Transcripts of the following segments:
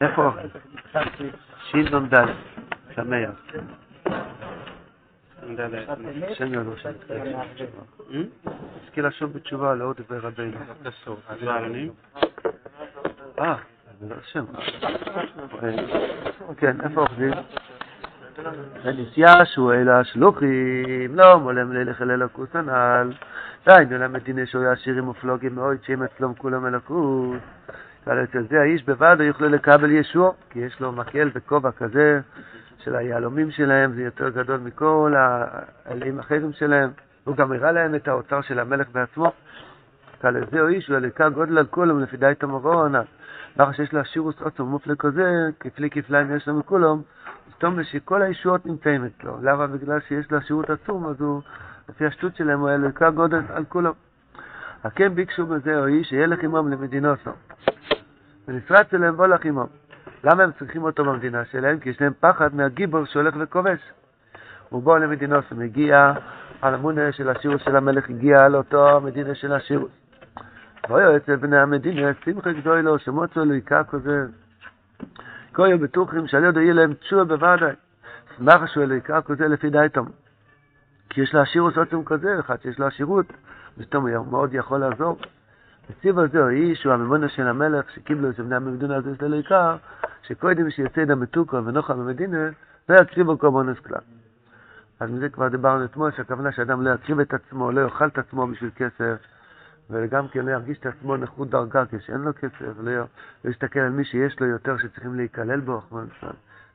איפה? ש"נ"ד, שמח. השם יעלו שם. השכיל לשוב בתשובה לאור דברי רבינו. אה, זה לא השם. כן, איפה אוכלים? ונסיעה שהוא אלא השלוחים, לא מולם ללך אל אלוקות הנ"ל. דהיינו למדיני שהוא עשירים ופלוגים מאוד, שהם אצלם כולם אלוקות. אבל אצל זה האיש בוודאי יוכלו לקבל ישוע, כי יש לו מקל בכובע כזה של היהלומים שלהם, זה יותר גדול מכל האלים האחרים שלהם. הוא גם הראה להם את האוצר של המלך בעצמו. על זהו איש ולקה גודל על כולם לפי די תמרון. מאחר שיש לה שירוס עוצם מופלא כזה, כפלי כפליים יש לנו כולם, זאת אומרת שכל הישועות נמצאים אצלו. למה? בגלל שיש לה שירות עצום, אז הוא, לפי השטות שלהם, הוא היה לקה גודל על כולם. הכן ביקשו בזה או איש, שילך עמם למדינוסו. ונפרץ אליהם בולך עמם. למה הם צריכים אותו במדינה שלהם? כי יש להם פחד מהגיבור שהולך וכובש. הוא בא למדינוסו, מגיע, על המונה של השירוס של המלך הגיע לאותו המדינה של השירוס. ואוי אצל בני המדינה, שמחה גדולו, שמוצו אלוהיקה כזה. כויו בטוחים שעל ידו יהיה להם תשועה בוודאי. שמחה שהוא אלוהיקה כזה לפי דייתם. כי יש לה עשירוס עוצם כזה, אחד שיש לו עשירות, ופתאום הוא מאוד יכול לעזור. הציב על זה האיש הוא הממונה של המלך, שקיבלו את בני המדינה הזו של אלוהיקה, שקודם שיצא ידע מתוקו ונוחה במדינה, לא יקריב על קורבנוס כלל. אז מזה כבר דיברנו אתמול, שהכוונה שאדם לא יקריב את עצמו, לא יאכל את עצמו בשביל כסף, וגם כן לא ירגיש את עצמו נכות דרגה כשאין לו כסף, לא יסתכל על מי שיש לו יותר שצריכים להיכלל בו,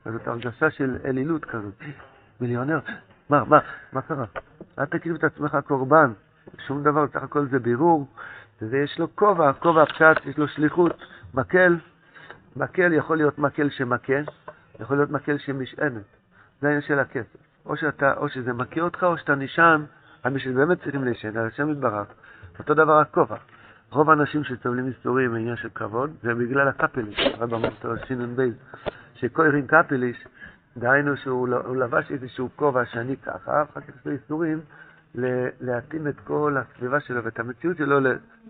אז זאת הרגשה של אלילות כזאת. מיליונר, מה, מה, מה קרה? אל תקריב את עצמך קורבן, שום דבר, סך הכל זה בירור, ויש לו כובע, כובע פשט, יש לו שליחות, מקל, מקל יכול להיות מקל שמכה, יכול להיות מקל שמשענת, זה העניין של הכסף. או, שאתה, או שזה מכה אותך, או שאתה נשען על מי שבאמת צריכים להישען, על השם יתברך. אותו דבר הכובע. רוב האנשים שסובלים מסתורים מעניין של כבוד, זה בגלל הקפליש, רב המסתור שינון בייז, שקוירים קפליש, דהיינו שהוא לבש איזשהו כובע שאני ככה, אחר כך יש לו איסורים להתאים את כל הסביבה שלו ואת המציאות שלו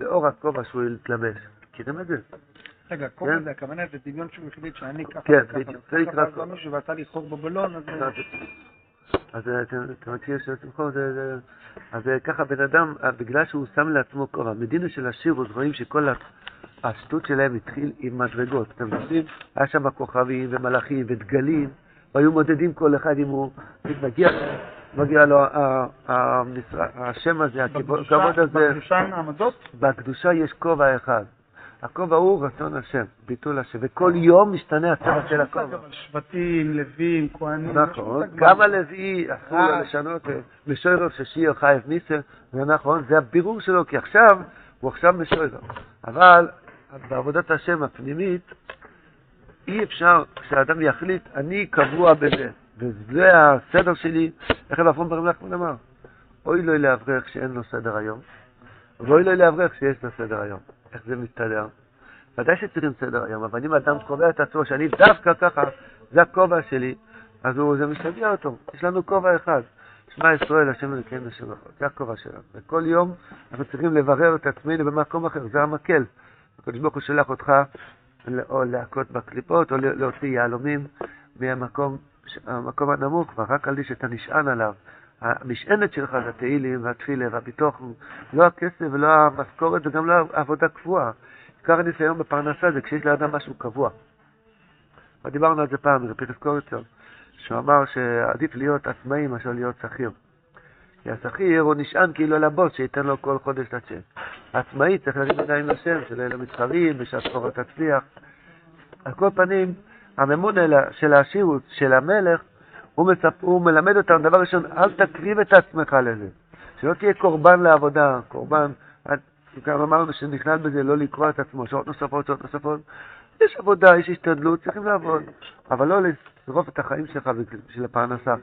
לאור הכובע שהוא התלבש. מכירים את זה? רגע, כובע זה הכוונה, זה דמיון שהוא החליט שאני ככה כן, בדיוק, זה נקרא ככה, מישהו ועשה לי חור בבלון, אז... אז אתה מכיר ששמחו זה... אז ככה בן אדם, בגלל שהוא שם לעצמו כובע, מדינה של השירוס רואים שכל השטות שלהם התחיל עם מדרגות. אתם זוכרים? היה שם כוכבים ומלאכים ודגלים, והיו מודדים כל אחד אם הוא מגיע, מגיע לו השם הזה, הכבוד הזה. בקדושה אין העמדות? בקדושה יש כובע אחד. הכובע הוא רצון השם, ביטול השם, וכל יום משתנה הצבע של הכובע. שבטים, לווים, כהנים. נכון, גם הלוי אסור לו לשנות, משוירו ששיר חייב ניסר, זה נכון, זה הבירור שלו, כי עכשיו, הוא עכשיו משוירו. אבל בעבודת השם הפנימית, אי אפשר שהאדם יחליט, אני קבוע בזה, וזה הסדר שלי, איך אפרים ברם נחמן אמר? אוי לו לאברך שאין לו סדר היום, ואוי לו לאברך שיש לו סדר היום. איך זה מסתדר? ודאי שצריכים סדר היום, אבל אם אדם קובע את עצמו שאני דווקא ככה, זה הכובע שלי, אז הוא, זה משגע אותו. יש לנו כובע אחד. שמע ישראל, השם אלוקינו השם אחד. זה הכובע שלנו. וכל יום אנחנו צריכים לברר את עצמנו במקום אחר, זה המקל. הקדוש ברוך הוא שולח אותך או להכות בקליפות, או להוציא יהלומים מהמקום המקום הנמוך, ורק על זה שאתה נשען עליו. המשענת שלך זה התהילים והתפילה והביטוח, לא הכסף ולא המשכורת וגם לא עבודה קבועה. עיקר הניסיון בפרנסה זה כשיש לאדם משהו קבוע. דיברנו על זה פעם, זה פירס קורצון, שהוא אמר שעדיף להיות עצמאי מאשר להיות שכיר. כי השכיר הוא נשען כאילו על הבוס שייתן לו כל חודש את הצ'ק. העצמאי צריך להרים עיניים לשם, שלא יהיו לו מתחרים, בשעת חובה תצליח. על כל פנים, הממון של העשירות, של המלך, הוא, מצפ... הוא מלמד אותנו, דבר ראשון, אל תקריב את עצמך לזה. שלא תהיה קורבן לעבודה, קורבן, גם אמרנו שנכלל בזה לא לקרוע את עצמו, שעות נוספות, שעות נוספות. יש עבודה, יש השתדלות, צריכים לעבוד, אבל לא לשרוף את החיים שלך בשביל הפרנסה.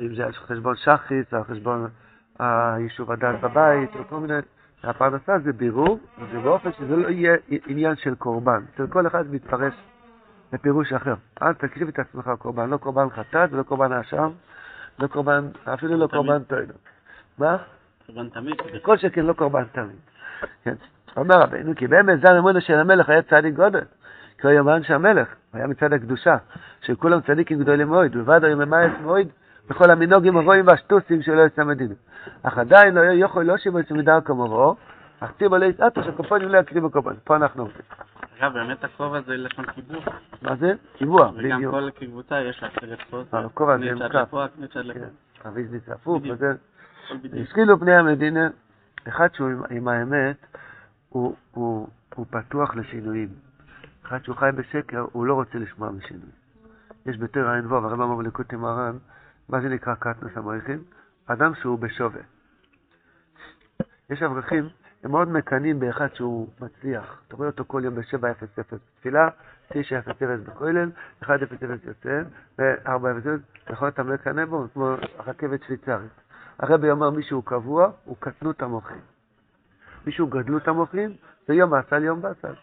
אם זה על חשבון שחיץ, על חשבון היישוב הדת בבית, או כל מיני... הפרנסה זה בירור, זה באופן שזה לא יהיה עניין של קורבן. אצל כל אחד מתפרש בפירוש אחר. אל תקריב את עצמך קורבן, לא קורבן חטאת ולא קורבן האשם, לא קורבן, אפילו לא קורבן טוענו. מה? קורבן תמיד. כל שכן לא קורבן תמיד. כן. אומר רבינו, כי באמת זר אמונה של המלך היה צדיק גודל. כיומן שהמלך, היה מצד הקדושה, שכולם צדיקים גדולים מאוד, ובד היום ממאס מאוד, בכל המנהוגים הרואים והשטוסים שלא יצא מדינה. אך עדיין לא יכול לא שיבוא מדר כמובו, אך ציבו לא יצאתו שקופונים לא יקריבו קופונים. פה אנחנו עובדים. אגב, באמת הכובע זה לשון קיבוע. מה זה? קיבוע, וגם בדיוק. כל קבוצה יש לה עשרת פה. הכובע זה אביז נצרפות, בדיוק. וזה. השכילו פני המדינה, אחד שהוא עם, האמת, הוא, פתוח לשינויים. אחד שהוא חי בשקר, הוא לא רוצה לשמוע משינוי. יש בתר עין וו, הרב אמר בליקוטי מרן, מה זה נקרא קטנוס המריחים? אדם שהוא בשווה. יש אברכים, הם מאוד מקנאים באחד שהוא מצליח. אתה רואה אותו כל יום ב-7:00 תפילה, 9:00 בכולל, 1:00 יוצא, ו-4:00, נכון אתה מקנא בו? כמו הרכבת שוויצרית. הרבי אומר מישהו קבוע, הוא קטנות המוחים. מישהו גדלות המוחים, זה יום אסל יום באסל.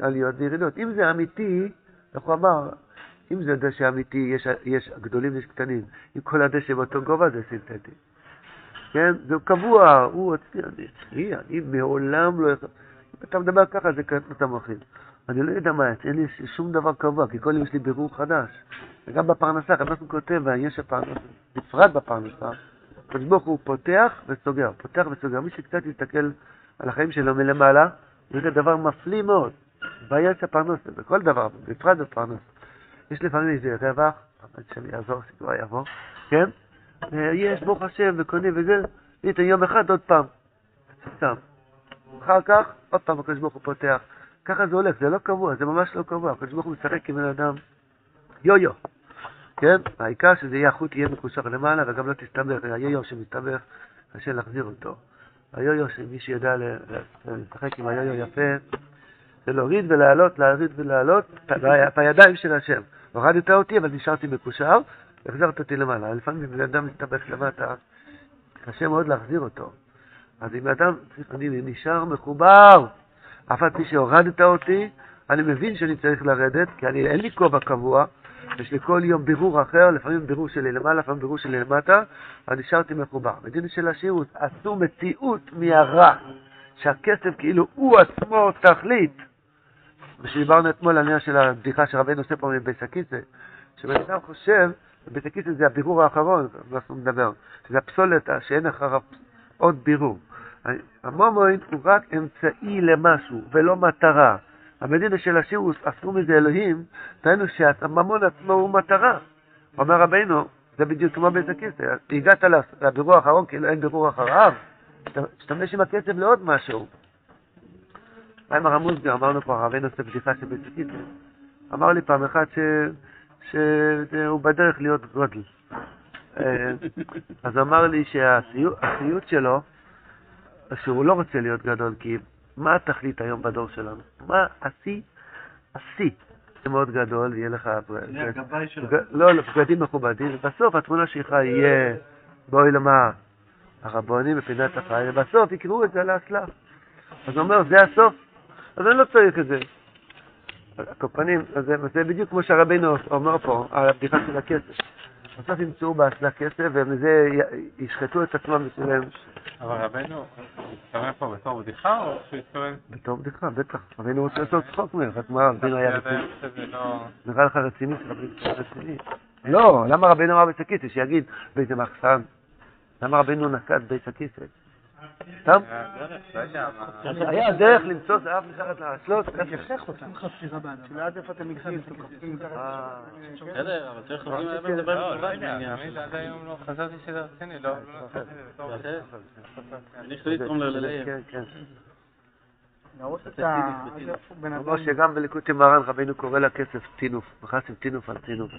עליות וירידות. אם זה אמיתי, איך הוא אמר, אם זה דשא אמיתי, יש, יש גדולים ויש קטנים. אם כל הדשא באותו גובה זה סינתטי. כן? זה קבוע, הוא עצמי, אני עצמי, אני מעולם לא... אם אתה מדבר ככה, זה קטנות המוחים. אני לא יודע מה, אין לי שום דבר קבוע, כי כל יום יש לי בירור חדש. וגם בפרנסה, רבי נחמן כותב, ויש הפרנסה, בפרט בפרנסה, הקדוש ברוך הוא פותח וסוגר, פותח וסוגר. מי שקצת יסתכל על החיים שלו מלמעלה, יראה דבר מפליא מאוד. ויש הפרנסה, בכל דבר, בפרט בפרנסה. יש לפעמים איזה רווח, עד שאני אעזור, שכבר יבוא, כן? אה, יש, ברוך השם, וקונה וזה, ניתן יום אחד עוד פעם. סתם. אחר כך, עוד פעם הקדוש ברוך הוא פותח. ככה זה הולך, זה לא קבוע, זה ממש לא קבוע. הקדוש ברוך הוא משחק עם בן אדם יו-יו. כן? העיקר שזה יהיה, החוט יהיה מקושר למעלה וגם לא תסתבך. היו-יו שמסתבך, קשה להחזיר אותו. היו-יו שמי שיודע לשחק עם היו-יו יפה, זה להוריד ולעלות, להוריד ולעלות, בידיים של השם. הורדת אותי, אבל נשארתי מקושר, החזרת אותי למעלה. לפעמים בן אדם מסתבך למטה, קשה מאוד להחזיר אותו. אז אם אדם, אני נשאר מחובר, אף על פי שהורדת אותי, אני מבין שאני צריך לרדת, כי אני, אין לי כובע קבוע, יש לי כל יום בירור אחר, לפעמים בירור שלי למעלה, לפעמים בירור שלי למטה, אבל נשארתי מחובר. בדין של השירות עשו מציאות מהרע, שהכסף כאילו הוא עצמו תכלית. ושדיברנו אתמול על העניין של הבדיחה שרבנו עושה פה מבית הקיצה, שבן אדם חושב, בית הקיצה זה הבירור האחרון, שהוא מדבר, שזה הפסולת שאין אחריו עוד בירור. המומוין הוא רק אמצעי למשהו ולא מטרה. המדינה של השירוס עשו מזה אלוהים, דהיינו שהממון עצמו הוא מטרה. אומר רבינו, זה בדיוק כמו בית הכסף, הגעת לבירור האחרון כאילו אין בירור אחריו, תשתמש עם הכסף לעוד משהו. מה עם הרמוזגר, אמרנו פה, רבינו עושה בדיחה של בית הכסף. אמר לי פעם אחת ש... שהוא בדרך להיות גודל. אה, אז אמר לי שהסיוט שלו, שהוא לא רוצה להיות גדול, כי מה התכלית היום בדור שלנו? מה השיא? השיא. זה מאוד גדול, יהיה לך... לא, לא, בגדים מכובדים, ובסוף התמונה שלך יהיה, בואי לומר, הרבונים בפינת החי, ובסוף יקראו את זה על האסלה. אז הוא אומר, זה הסוף, אז אני לא צריך את זה. הקופנים, זה, זה בדיוק כמו שהרבינו אומר פה, על הבדיחה של הכסף. בסוף ימצאו באסלה כסף, ומזה ישחטו את עצמם בשבילם. אבל רבנו, מתכוון פה בתור בדיחה או שהוא התכוון... בתור בדיחה, בטח. רבינו רוצה לעשות צחוק ממך, רק מה, רבינו היה רציני? לא... נראה לך רציני שרבינו היה רציני? לא, למה רבינו אמר בית הכיסא? שיגיד באיזה מחסן. למה רבינו נקט בית הכיסא? סתם? היה דרך, לא יודע מה... היה דרך למצוא זהב מתחת לאסלות? לדעת איפה אתם מגיעים, אתם קופצים מתחת. אה, בסדר, אבל צריך מדבר לא, לא תמיד של... עד היום לא חשבתי שזה רציני, לא... לא. אני חושב לתרום ללב. כן, כן. להרוס את ה... איפה כמו. שגם בליקוטי מרן רבינו קורא לכסף טינוף, מכנסים טינוף על טינוף.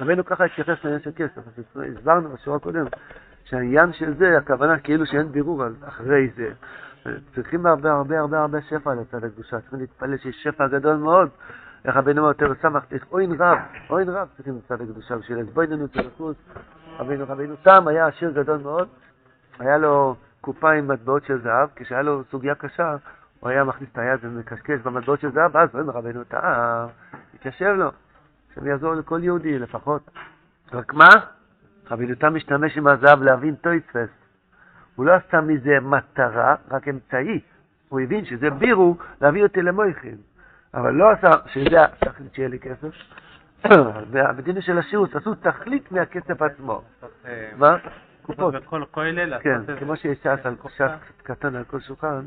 רבינו ככה התייחס לעניין של כסף, אז הסברנו בשורה הקודמת שהעניין של זה, הכוונה כאילו שאין בירור על אחרי זה. צריכים הרבה הרבה הרבה הרבה שפע לצד הקדושה, צריכים להתפלל שיש שפע גדול מאוד. איך רבינו אומר, יותר שמח, צריך אוין רב, אוין רב צריכים לצד הקדושה בשביל הסבויננו צדקות. רבינו, רבינו תם היה עשיר גדול מאוד, היה לו קופה עם מטבעות של זהב, כשהיה לו סוגיה קשה, הוא היה מכניס את היד ומקשקש במטבעות של זהב, ואז רואים רבנו טעה, התיישב לו, השם יעזור לכל יהודי לפחות. רק מה? רבנו תם משתמש עם הזהב להבין טויטפס. הוא לא עשה מזה מטרה, רק אמצעי. הוא הבין שזה בירו להביא אותי למויכין. אבל לא עשה, שזה התכלית שיהיה לי כסף. והמדינה של השירות עשו תכלית מהכסף עצמו. אה, מה? קופות. בכל כולל, כן, כמו. שיש ש"ס על ש"ס קטן על כל שולחן.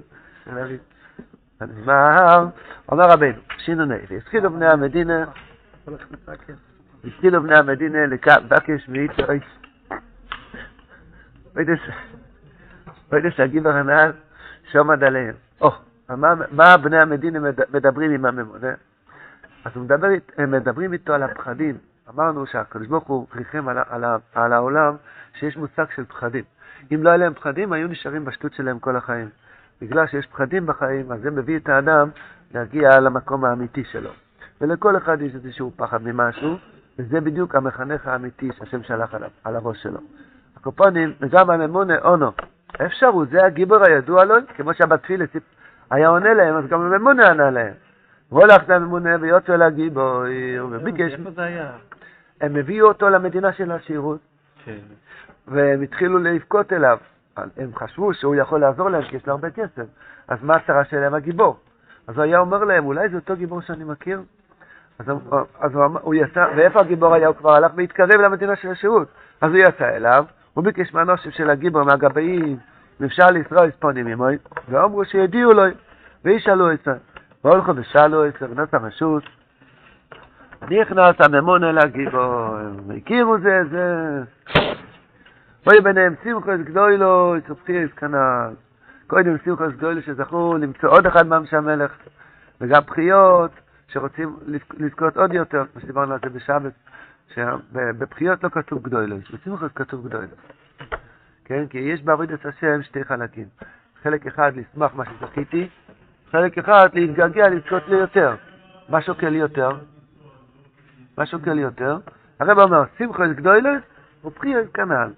נאמר, אומר רבנו, שינוני, והפחידו בני המדינה, הפחידו בני המדינה לבקש מאיתויס. וידס הגיבר הנ"ל שעומד עליהם. או, מה, בני המדינה מד- מדברים עם הממונה? אז הם מדברים איתו על הפחדים. אמרנו שהקדוש ברוך הוא ריחם על העולם שיש מושג של פחדים. אם לא היה להם פחדים, היו נשארים בשטות שלהם כל החיים. בגלל שיש פחדים בחיים, אז זה מביא את האדם להגיע למקום האמיתי שלו. ולכל אחד יש איזשהו פחד ממשהו, וזה בדיוק המחנך האמיתי שהשם שלח עליו, על הראש שלו. הקופונים, וגם הממונה אונו. אפשר הוא, זה הגיבור הידוע לו, כמו שהבתפילה היה עונה להם, אז גם הממונה ענה להם. והולך לממונה ויוצא לגיבור, וביקש, איפה זה היה? הם הביאו אותו למדינה של השירות, כן. והם התחילו לבכות אליו. הם חשבו שהוא יכול לעזור להם, כי יש לו הרבה כסף. אז מה הצרה שלהם? הגיבור. אז הוא היה אומר להם, אולי זה אותו גיבור שאני מכיר? אז, הוא- הוא, יצא, ואיפה הגיבור היה? הוא כבר הלך והתקרב למדינה של השירות. אז הוא יצא אליו, הוא ביקש מהנושים של הגיבור, מהגבאים, אם אפשר לסרוע ספונים עמוי, ואמרו שידיעו לו, וישאלו את זה. והולכו ושאלו את זה, בנות הרשות, נכנס הממון אל הגיבור, והכירו זה, זה. ויהי ביניהם שמחו את גדולו, יצופחי את כנ"ל. קודם שמחו את גדולו שזכו למצוא עוד אחד מאנשי המלך, וגם בחיות שרוצים לזכ- לזכות עוד יותר, כמו שדיברנו על זה בשבת, שבבחיות לא כתוב גדולו, בשמחו כתוב גדולו. כן, כי יש בעבודת השם שתי חלקים. חלק אחד לשמח מה שזכיתי, חלק אחד להתגעגע לזכות לי יותר. מה שוקל יותר? מה שוקל יותר? הרב אומר, שמחו את גדולס ובחיות כנ"ל.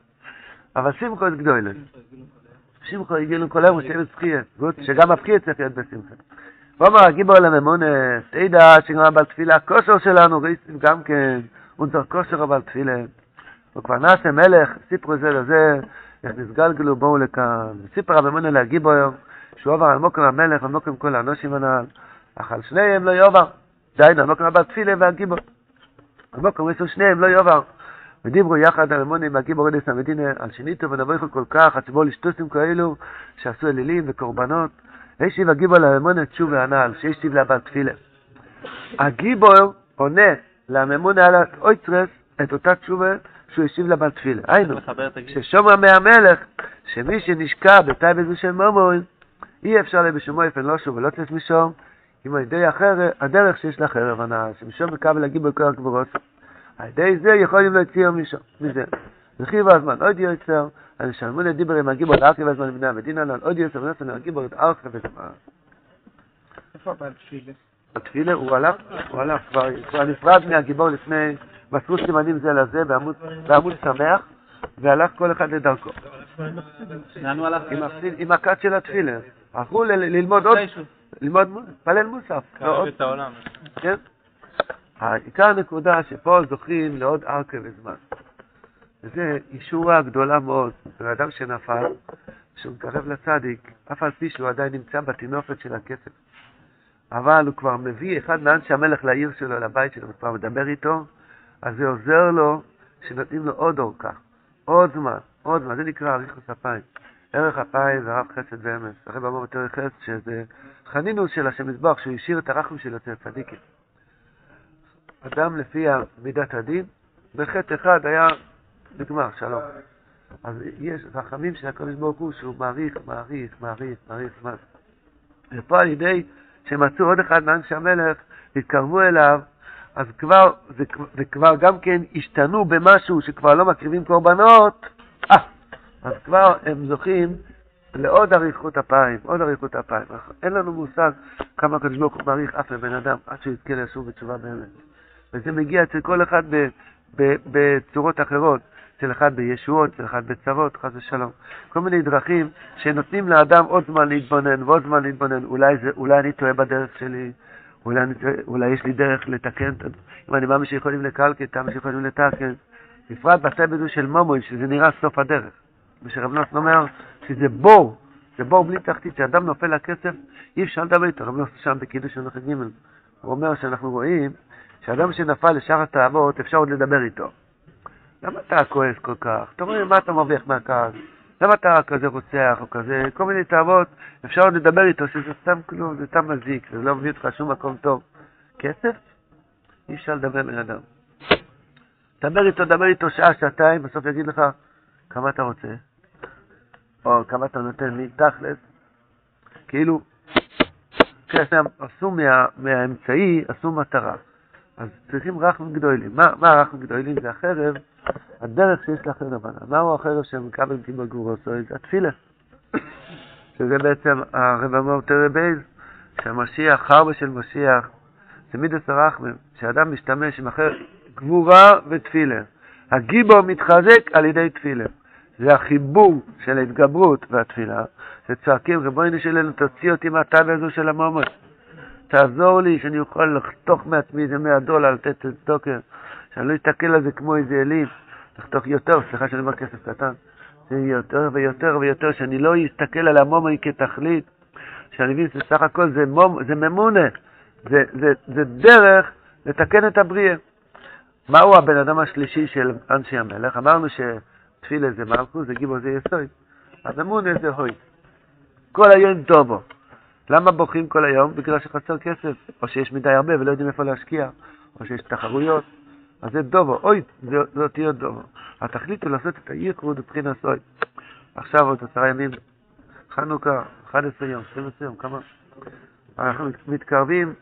אבל שמחו את גדולס. שמחו יגילו כל היום ושבת זכייה. שגם הבחיה צריך להיות בשמחה. הוא אמר, הגיבור לממונה, תדע שגם הבעל תפילה, הכושר שלנו, ריסים גם כן, צריך כושר הבעל תפילה. הוא כבר נעשה מלך, סיפרו זה לזה, איך נסגלגלו בואו לכאן. סיפר הממונה להגיבור, שהוא עבר על מוקם המלך ומוקם כל האנושים הנ"ל, אך על שניהם לא יאבר. דהיינו, על מוקם הבעל תפילה והגיבור. על מוקם עשו שניהם לא יאבר. ודיברו יחד על המון עם הגיבור רדס המדינה, על שניתו ונבריחו כל כך, הציבור לשטוסים כאלו, שעשו אלילים וקורבנות. הישיב הגיבור לממונה תשובה הנ"ל, שהשיב לה בת תפילה. הגיבור עונה לממונה על האויצרס את אותה תשובה שהוא השיב לה בת תפילה. היינו. ששומר מהמלך, שמי שנשקע בתאי בזו של ממון, אי אפשר לה בשום אופן לא שוב ולא צאת משום, אם על ידי אחרת, הדרך שיש לה חרב הנאה, שמשום מקבל הגיבור כל הגבורות. על ידי זה יכולים להציע משם, מזה. רכיב הזמן עוד יוצר, על שלמון הדיבר עם הגיבור לארכי והזמן לבני המדינה, על עוד יוצר ונוסן הגיבור את ארכי וזמן. איפה הבעל תפילה? בתפילה הוא הלך, הוא הלך, כבר, כבר נפרד מהגיבור לפני, מסרו סימנים זה לזה בעמוד, שמח, והלך כל אחד לדרכו. הוא? עם, הכת של התפילה. הלכו ללמוד עוד, ללמוד, להתפלל מוסף. לא את. כן? העיקר הנקודה שפה זוכים לעוד ארכה וזמן. וזה ישורה גדולה מאוד. בן אדם שנפל, שהוא מתקרב לצדיק, אף על פי שהוא עדיין נמצא בטינופת של הכסף. אבל הוא כבר מביא אחד מאנשי המלך לעיר שלו, לבית שלו, וכבר מדבר איתו, אז זה עוזר לו שנותנים לו עוד אורכה, עוד זמן, עוד זמן. זה נקרא אריכוס אפיים. ערך אפיים זה רב חסד ואמס. הרב אמר יותר חסד שזה חנינוס של השם מזבח, שהוא השאיר את הרחם שלו אצל צדיקים. אדם לפי מידת הדין, בחטא אחד היה נגמר, שלום. אז יש רחמים של הקדוש ברוך הוא שהוא מעריך, מעריך, מעריך, מעריך זמן. ופה על ידי שמצאו עוד אחד מאנשי המלך, התקרבו אליו, אז כבר, זה, זה כבר גם כן השתנו במשהו שכבר לא מקריבים קורבנות, אה, אז כבר הם זוכים לעוד אריכות אפיים, עוד אריכות אפיים. אין לנו מושג כמה הקדוש ברוך הוא מעריך אף לבן אדם עד שהוא יזכה לשוב בתשובה באמת. וזה מגיע אצל כל אחד בצורות אחרות, אצל אחד בישועות, אצל אחד בצרות, חס ושלום. כל מיני דרכים שנותנים לאדם עוד זמן להתבונן ועוד זמן להתבונן. אולי, זה, אולי אני טועה בדרך שלי, אולי, אני, אולי יש לי דרך לתקן, אם אני מאמין שיכולים לקלקל, כמה שיכולים לתקן. בפרט בצד הזו של מומוי, שזה נראה סוף הדרך. ושרב נוסן אומר שזה בור, זה בור בלי תחתית, שאדם נופל לכסף, אי אפשר לדבר איתו. רב נוסן שם בקידוש הנוכח ג' הוא אומר שאנחנו רואים שאדם שנפל לשאר התאוות, אפשר עוד לדבר איתו. למה אתה כועס כל כך? אתה רואה מה אתה מרוויח מהכעס? למה אתה כזה רוצח או כזה? כל מיני תאוות, אפשר עוד לדבר איתו שזה סתם כלום, זה סתם מזיק, זה לא מביא אותך שום מקום טוב. כסף? אי אפשר לדבר עם אדם. דבר איתו, דבר איתו שעה, שעתיים, בסוף יגיד לך כמה אתה רוצה, או כמה אתה נותן לי, תכלס. כאילו, עשו מה, מהאמצעי, עשו מטרה. אז צריכים רחמים גדולים. מה, מה רחמים גדולים? זה החרב, הדרך שיש לחרב הבנה. מהו החרב שמקבל קיבל גורוסו? זה התפילה. שזה בעצם הרב אמר תראה בייז, שהמשיח, חרבה של משיח, זה מידס הרחמים, שאדם משתמש עם החרב, גבורה ותפילה. הגיבור מתחזק על ידי תפילה. זה החיבור של ההתגברות והתפילה, שצועקים, רבוינו שלנו, תוציא אותי מהטבע הזו של המומות. תעזור לי שאני אוכל לחתוך מעצמי איזה 100 דולר, לתת צדוקר, שאני לא אסתכל על זה כמו איזה אלים, לחתוך יותר, סליחה שאני אומר כסף קטן, יותר ויותר ויותר, שאני לא אסתכל על המומוי כתכלית, שאני מבין שסך הכל זה, מום, זה ממונה, זה, זה, זה דרך לתקן את הבריאה. מהו הבן אדם השלישי של אנשי המלך? אמרנו שתפילה זה מלכוס, זה גיבור זה יסוד, אז אמונה זה הוי. כל היום טובו. למה בוכים כל היום? בגלל שחסר כסף, או שיש מדי הרבה ולא יודעים איפה להשקיע, או שיש תחרויות. אז זה דובו, אוי, זה אותיות דובו. התכלית הוא לעשות את הייחוד מבחינת סוי. עכשיו עוד עשרה ימים, חנוכה, 11 יום, 12 יום, כמה? אנחנו מתקרבים,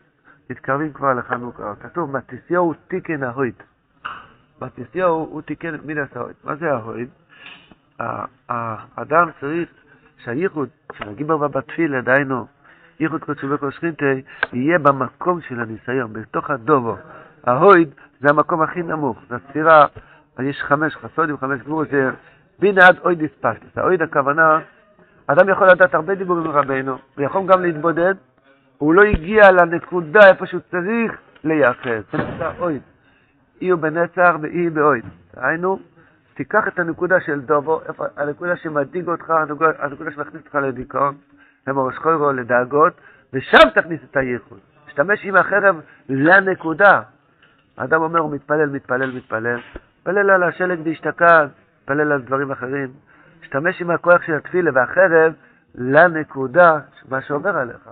מתקרבים כבר לחנוכה. כתוב, מתיסיהו תיקן ההויד. מתיסיהו הוא תיקן את מידס ההויד. מה זה ההויד? האדם צריך שהייחוד, שנגיד בו בתפילה, דהיינו, ייחוד קודשו וקודש חינטי, יהיה במקום של הניסיון, בתוך הדובו. ההויד זה המקום הכי נמוך, זה הספירה, יש חמש חסודים, חמש גבורות, זה בינה עד אויד הספשטס. האויד הכוונה, אדם יכול לדעת הרבה דיבורים מרבנו, ויכול גם להתבודד, הוא לא הגיע לנקודה איפה שהוא צריך לייחד. זה נקרא אויד. אי הוא בנצח ואי באויד. היינו, תיקח את הנקודה של דובו, הנקודה שמדאיג אותך, הנקודה שמכניס אותך לדיכאון, למורש חוירו, לדאגות, ושם תכניס את הייחוד. תשתמש עם החרב לנקודה. האדם אומר, הוא מתפלל, מתפלל, מתפלל, מתפלל על השלג דאשתקד, מתפלל על דברים אחרים. תשתמש עם הכוח של התפילה והחרב לנקודה, מה שעובר עליך.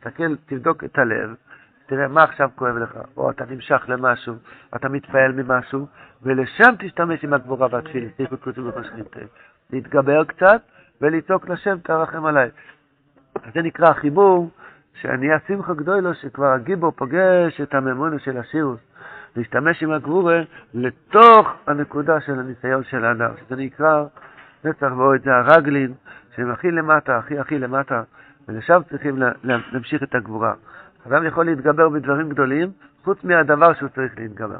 תסתכל, תבדוק את הלב, תראה מה עכשיו כואב לך, או אתה נמשך למשהו, אתה מתפעל ממשהו, ולשם תשתמש עם הגבורה והתפילה. להתגבר קצת ולצעוק לשם, תרחם עליי. זה נקרא החיבור, שנהיה שמחה גדולו, שכבר הגיבור פוגש את הממונה של השירוס. להשתמש עם הגבורה לתוך הנקודה של הניסיון של האדם, שזה נקרא נצח ועוד, זה הרגלין, שהם הכי למטה, הכי הכי למטה, ולשם צריכים להמשיך את הגבורה. אדם יכול להתגבר בדברים גדולים, חוץ מהדבר שהוא צריך להתגבר.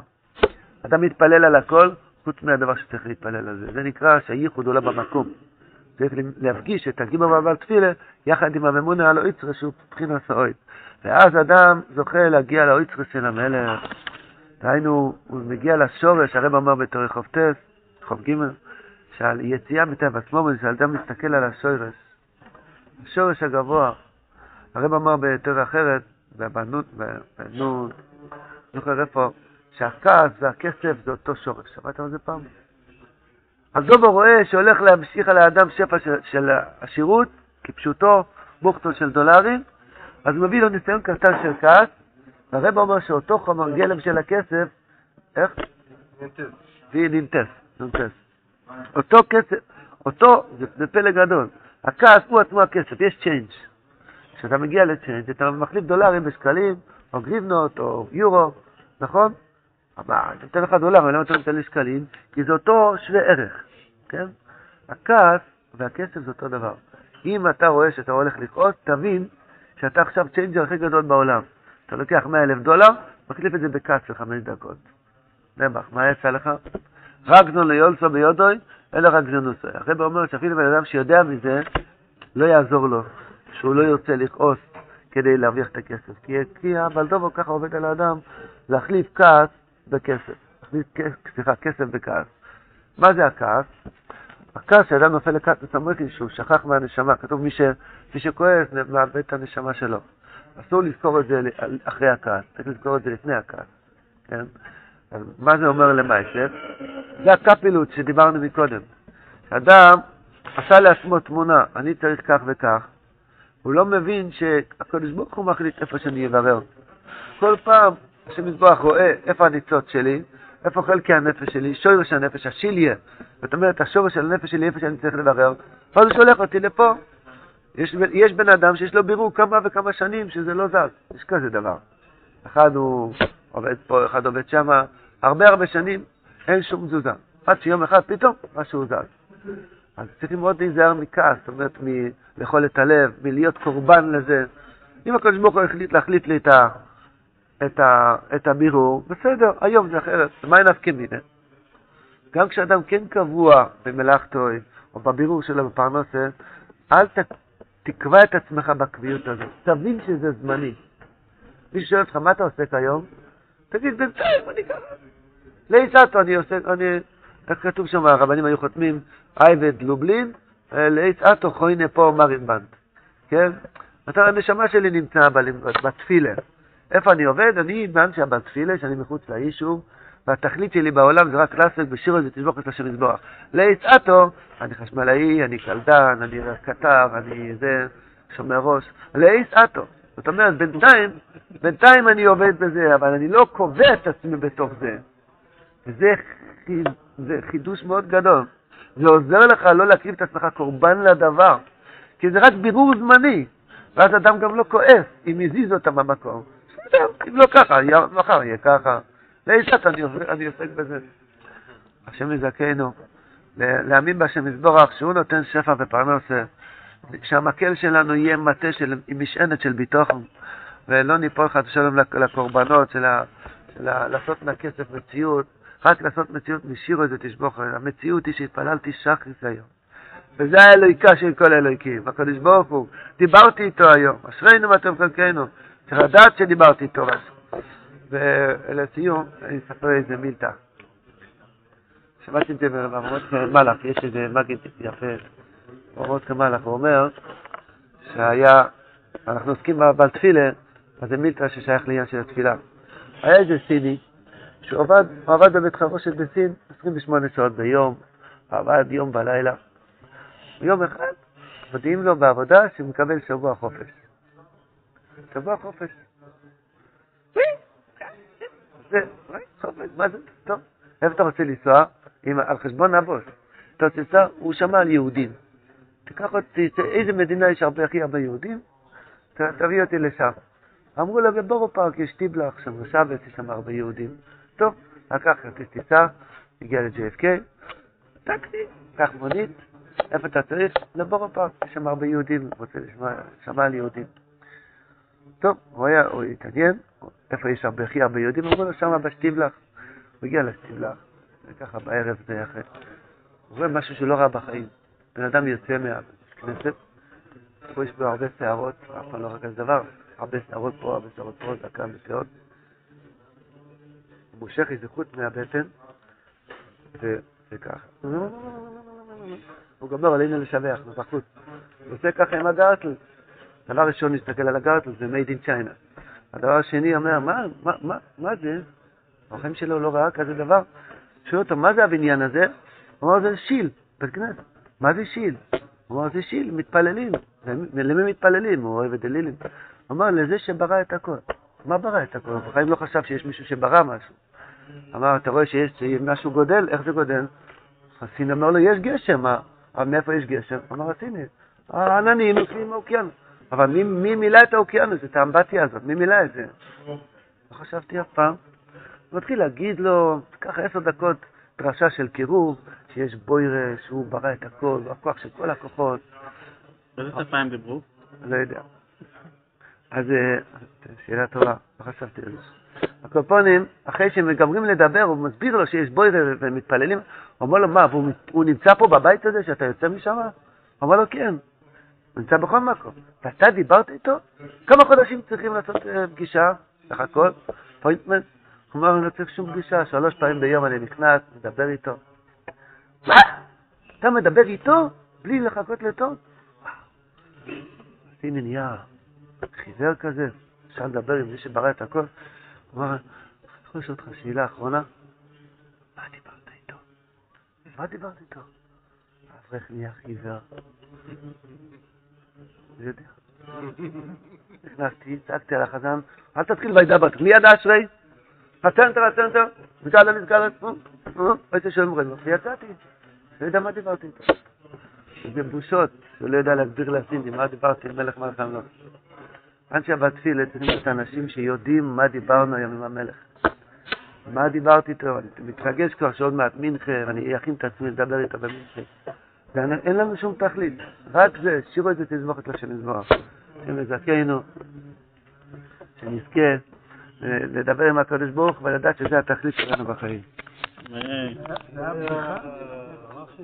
אדם מתפלל על הכל, חוץ מהדבר שצריך להתפלל על זה. זה נקרא שהייחוד לא במקום. צריך להפגיש את הגיבור והבעל תפילה יחד עם הממונה על האויצרה שהוא מבחינת האויד. ואז אדם זוכה להגיע לאויצרה של המלך. דהיינו, הוא מגיע לשורש, הרב אמר בתור חוב טס, חוב ג', שעל יציאה מטבע עצמו, שאדם מסתכל על השורש. השורש הגבוה, הרב אמר בתור אחרת, בבנות, בנות, זוכר איפה, שהכעס והכסף זה אותו שורש. שמעת על זה פעם? אז דובו רואה שהולך להמשיך על האדם שפע של, של השירות, כפשוטו, בוכטון של דולרים, אז הוא מביא לו ניסיון קטן של כעס, והרב אומר שאותו חומר גלם של הכסף, איך? נינטס, נינטס. אותו כסף, אותו, זה, זה פלא גדול. הכעס הוא עצמו הכסף, יש change. כשאתה מגיע ל change אתה מחליף דולרים בשקלים, או גריבנות, או יורו, נכון? אבל אני נותן לך דולר, אני לא נותן לי שקלים, כי זה אותו שווה ערך, כן? הכעס והכסף זה אותו דבר. אם אתה רואה שאתה הולך לכעוס, תבין שאתה עכשיו changer הכי גדול בעולם. אתה לוקח 100 אלף דולר, מחליף את זה בכעס של חמש דקות. נעבך, מה יצא לך? רגזון ליולסו ביודוי, אלא רגזנוסו. הרב אומר שאפילו בן אדם שיודע מזה, לא יעזור לו, שהוא לא ירצה לכעוס כדי להרוויח את הכסף. כי, כי הבלדובו ככה עובד על האדם, להחליף כעס להחליף, סליחה, כסף בכעס. מה זה הכעס? הכעס שאדם נופל לכעס מסמריכי שהוא שכח מהנשמה. כתוב מי, ש, מי שכועס מאבד את הנשמה שלו. אסור לזכור את זה אחרי הכעס, צריך לזכור את זה לפני הכעס, כן? אז מה זה אומר למעשה? זה הקפלות שדיברנו מקודם. אדם עשה לעצמו תמונה, אני צריך כך וכך, הוא לא מבין שהקדוש ברוך הוא מחליט איפה שאני אברר. כל פעם השם יזבח רואה איפה הניצוץ שלי, איפה חלקי הנפש שלי, שורש הנפש, השיליה. זאת אומרת, השורש של הנפש שלי, איפה שאני צריך לברר, ואז הוא שולח אותי לפה. יש, יש בן אדם שיש לו בירור כמה וכמה שנים שזה לא זז, יש כזה דבר. אחד הוא עובד פה, אחד עובד שם, הרבה הרבה שנים, אין שום תזוזה. עד שיום אחד פתאום משהו זז. אז צריכים מאוד להיזהר מכעס, זאת אומרת, מלאכול את הלב, מלהיות קורבן לזה. אם הקדוש ברוך הוא החליט להחליט לי את, ה, את, ה, את הבירור, בסדר, היום זה אחרת, מה אין נפקא מינה? גם כשאדם כן קבוע במלאכתו או בבירור שלו בפרנסה, אל ת, תקבע את עצמך בקביעות הזאת, תבין שזה זמני. מי שואל אותך, מה אתה עושה כיום? תגיד, בינתיים אני ככה. לעיסתו אני עושה, אני, איך כתוב שם, הרבנים היו חותמים, אייבד לובלין, לעיסתו חוינה פה מרינבנד. כן? אתה, הנשמה שלי נמצאה בתפילה. איפה אני עובד? אני באנשיה בתפילה, שאני מחוץ ליישוב, והתכלית שלי בעולם זה רק לעסק בשיר הזה תשבוך את השם יזבוח. לעיסתו, אני חשמלאי, אני קלדן, אני כתב, אני זה, שומר ראש. לעיסתו. זאת אומרת, בינתיים, בינתיים אני עובד בזה, אבל אני לא קובע את עצמי בתוך זה. חיד, זה חידוש מאוד גדול. זה עוזר לך לא להקריב את עצמך קורבן לדבר, כי זה רק בירור זמני, ואז אדם גם לא כועס אם הזיז אותם במקום. בסדר, אם לא ככה, מחר יהיה ככה. לעיסת אני, עוסק בזה. השם יזכנו, להאמין בהשם יזבורך, שהוא נותן שפע ופרנסה, שהמקל שלנו יהיה מטה של, עם משענת של ביטוחן, ולא ניפול חד ושלום לקורבנות של, ה, של ה, לעשות מהכסף מציאות, רק לעשות מציאות משירו זה תשבוך. המציאות היא שהתפללתי שחריס היום. וזה האלוהיקה של כל האלוהיקים, הקדוש ברוך הוא. דיברתי איתו היום, אשרינו מה טוב חלקנו. צריך לדעת שדיברתי איתו. ולסיום, אני אספר איזה מילתא. שמעתי את זה במאמרות מלאך, יש איזה מגיד יפה, במאמרות מלאך, הוא אומר שהיה, אנחנו עוסקים בתפילה, אז זה מילתא ששייך לעניין של התפילה. היה איזה סיני, שהוא עבד, בבית חרושת בסין 28 שעות ביום, עבד יום ולילה. יום אחד מודיעים לו בעבודה שהוא מקבל שבוע חופש. שבוע חופש. זה, חופש, מה זה? טוב. איפה אתה רוצה לנסוע? על חשבון הבוס. אתה רוצה לנסוע? הוא שמע על יהודים. תיקח אותי, איזה מדינה יש הרבה הכי הרבה יהודים? תביא אותי לשם. אמרו לו, בבורו פארק יש טיבלח, שם שבס, יש שם הרבה יהודים. טוב, לקח כרטיס טיסה, הגיע ל-JFK, טקסי, קח מונית, איפה אתה צריך? לבורו פארק, יש שם הרבה יהודים, רוצה לשמוע, שמע על יהודים. טוב, הוא היה, הוא התעניין, איפה יש הרבה הכי הרבה יהודים? אמרו לו, שם בשטיבלח. הוא הגיע לשטיבלח, וככה בערב זה אחרי. הוא רואה משהו שהוא לא ראה בחיים. בן אדם יוצא מהכנסת, פה יש בו הרבה שערות, אף פעם לא ראה כזה דבר, הרבה שערות פה, הרבה שערות פה, דקה בפאות. הוא מושך איזה חוט מהבטן, וככה. הוא גומר עלינו לשבח, בחוץ. הוא עושה ככה עם הגרטל. דבר ראשון, נסתכל על הגרטל, זה made in China. הדבר השני אומר, מה, מה, מה, מה זה? החיים שלו לא ראה כזה דבר. שואל אותו, מה זה הבניין הזה? הוא אמר, זה שיל, בית כנסת. מה זה שיל? הוא אמר, זה שיל, מתפללים. למי מתפללים? הוא אוהב את אלילים. הוא אמר, לזה שברא את הכל. מה ברא את הכל? בחיים לא חשב שיש מישהו שברא משהו. אמר, אתה רואה שיש משהו גודל? איך זה גודל? הסין אמר לו, יש גשם. מאיפה יש גשם? אמר הסיני, העננים נופלים מהאוקיינוס. אבל מי, מי מילא את האוקיינוס, את האמבטיה הזאת? מי מילא את זה? לא חשבתי אף פעם. מתחיל להגיד לו, ככה עשר דקות, דרשה של קירוב, שיש בוירה, שהוא ברא את הכל, הוא הכוח של כל הכוחות. באיזה שפה הם דיברו? לא יודע. אז שאלה טובה, לא חשבתי על זה. הקופונים, אחרי שהם מגמרים לדבר, הוא מסביר לו שיש בוירה והם מתפללים, הוא אומר לו, מה, הוא נמצא פה בבית הזה שאתה יוצא משם? הוא אומר לו, כן. הוא נמצא בכל מקום. ואתה דיברת איתו? כמה חודשים צריכים לעשות פגישה, סך הכל, appointment? הוא אומר, אני לא צריך שום פגישה, שלוש פעמים ביום אני נכנס, מדבר איתו. מה? אתה מדבר איתו? בלי לחכות לתור? הנה נהיה חיוור כזה, אפשר לדבר עם מי שברא את הכל. הוא אמר, יכול לשאול אותך שאלה אחרונה? מה דיברת איתו? מה דיברת איתו? האברך נהיה חיוור. נכנסתי, צעקתי על החזן, אל תתחיל וידבר, מיד אשרי, הצנטר, הצנטר, מזכאלה, מזכאלה, הייתי שואל מורה, ויצאתי, לא יודע מה דיברתי איתו. זה בושות, לא יודע להסביר לסינים מה דיברתי עם מלך מלך המלוך. אנשי בתפילה צריכים להיות אנשים שיודעים מה דיברנו היום עם המלך. מה דיברתי איתו, אני מתרגש כבר שעוד מעט מנחה, ואני אכין את עצמי לדבר איתו במנחה. ואין לנו שום תכלית, רק זה, שירו את זה תזמורת לשם יזמור. שמזכנו, שנזכה אה, לדבר עם הקדוש ברוך ולדעת שזה התכלית שלנו בחיים.